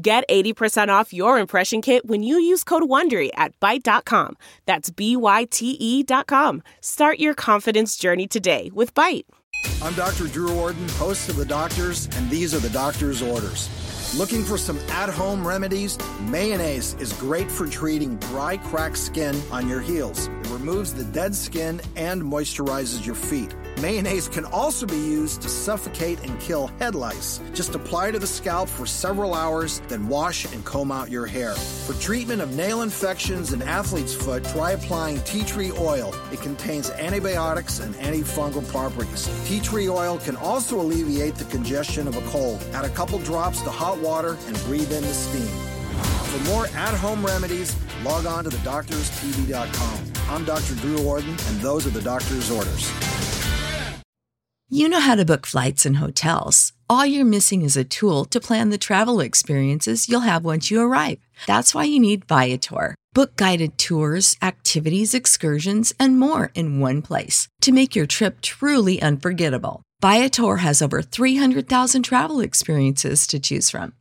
Get 80% off your impression kit when you use code WONDERY at Byte.com. That's B-Y-T-E dot com. Start your confidence journey today with Byte. I'm Dr. Drew Ordon, host of The Doctors, and these are the doctor's orders. Looking for some at home remedies? Mayonnaise is great for treating dry, cracked skin on your heels. Removes the dead skin and moisturizes your feet. Mayonnaise can also be used to suffocate and kill head lice. Just apply to the scalp for several hours, then wash and comb out your hair. For treatment of nail infections and athlete's foot, try applying tea tree oil. It contains antibiotics and antifungal properties. Tea tree oil can also alleviate the congestion of a cold. Add a couple drops to hot water and breathe in the steam. For more at home remedies, log on to thedoctorstv.com. I'm Dr. Drew Ordon, and those are the doctor's orders. You know how to book flights and hotels. All you're missing is a tool to plan the travel experiences you'll have once you arrive. That's why you need Viator. Book guided tours, activities, excursions, and more in one place to make your trip truly unforgettable. Viator has over 300,000 travel experiences to choose from.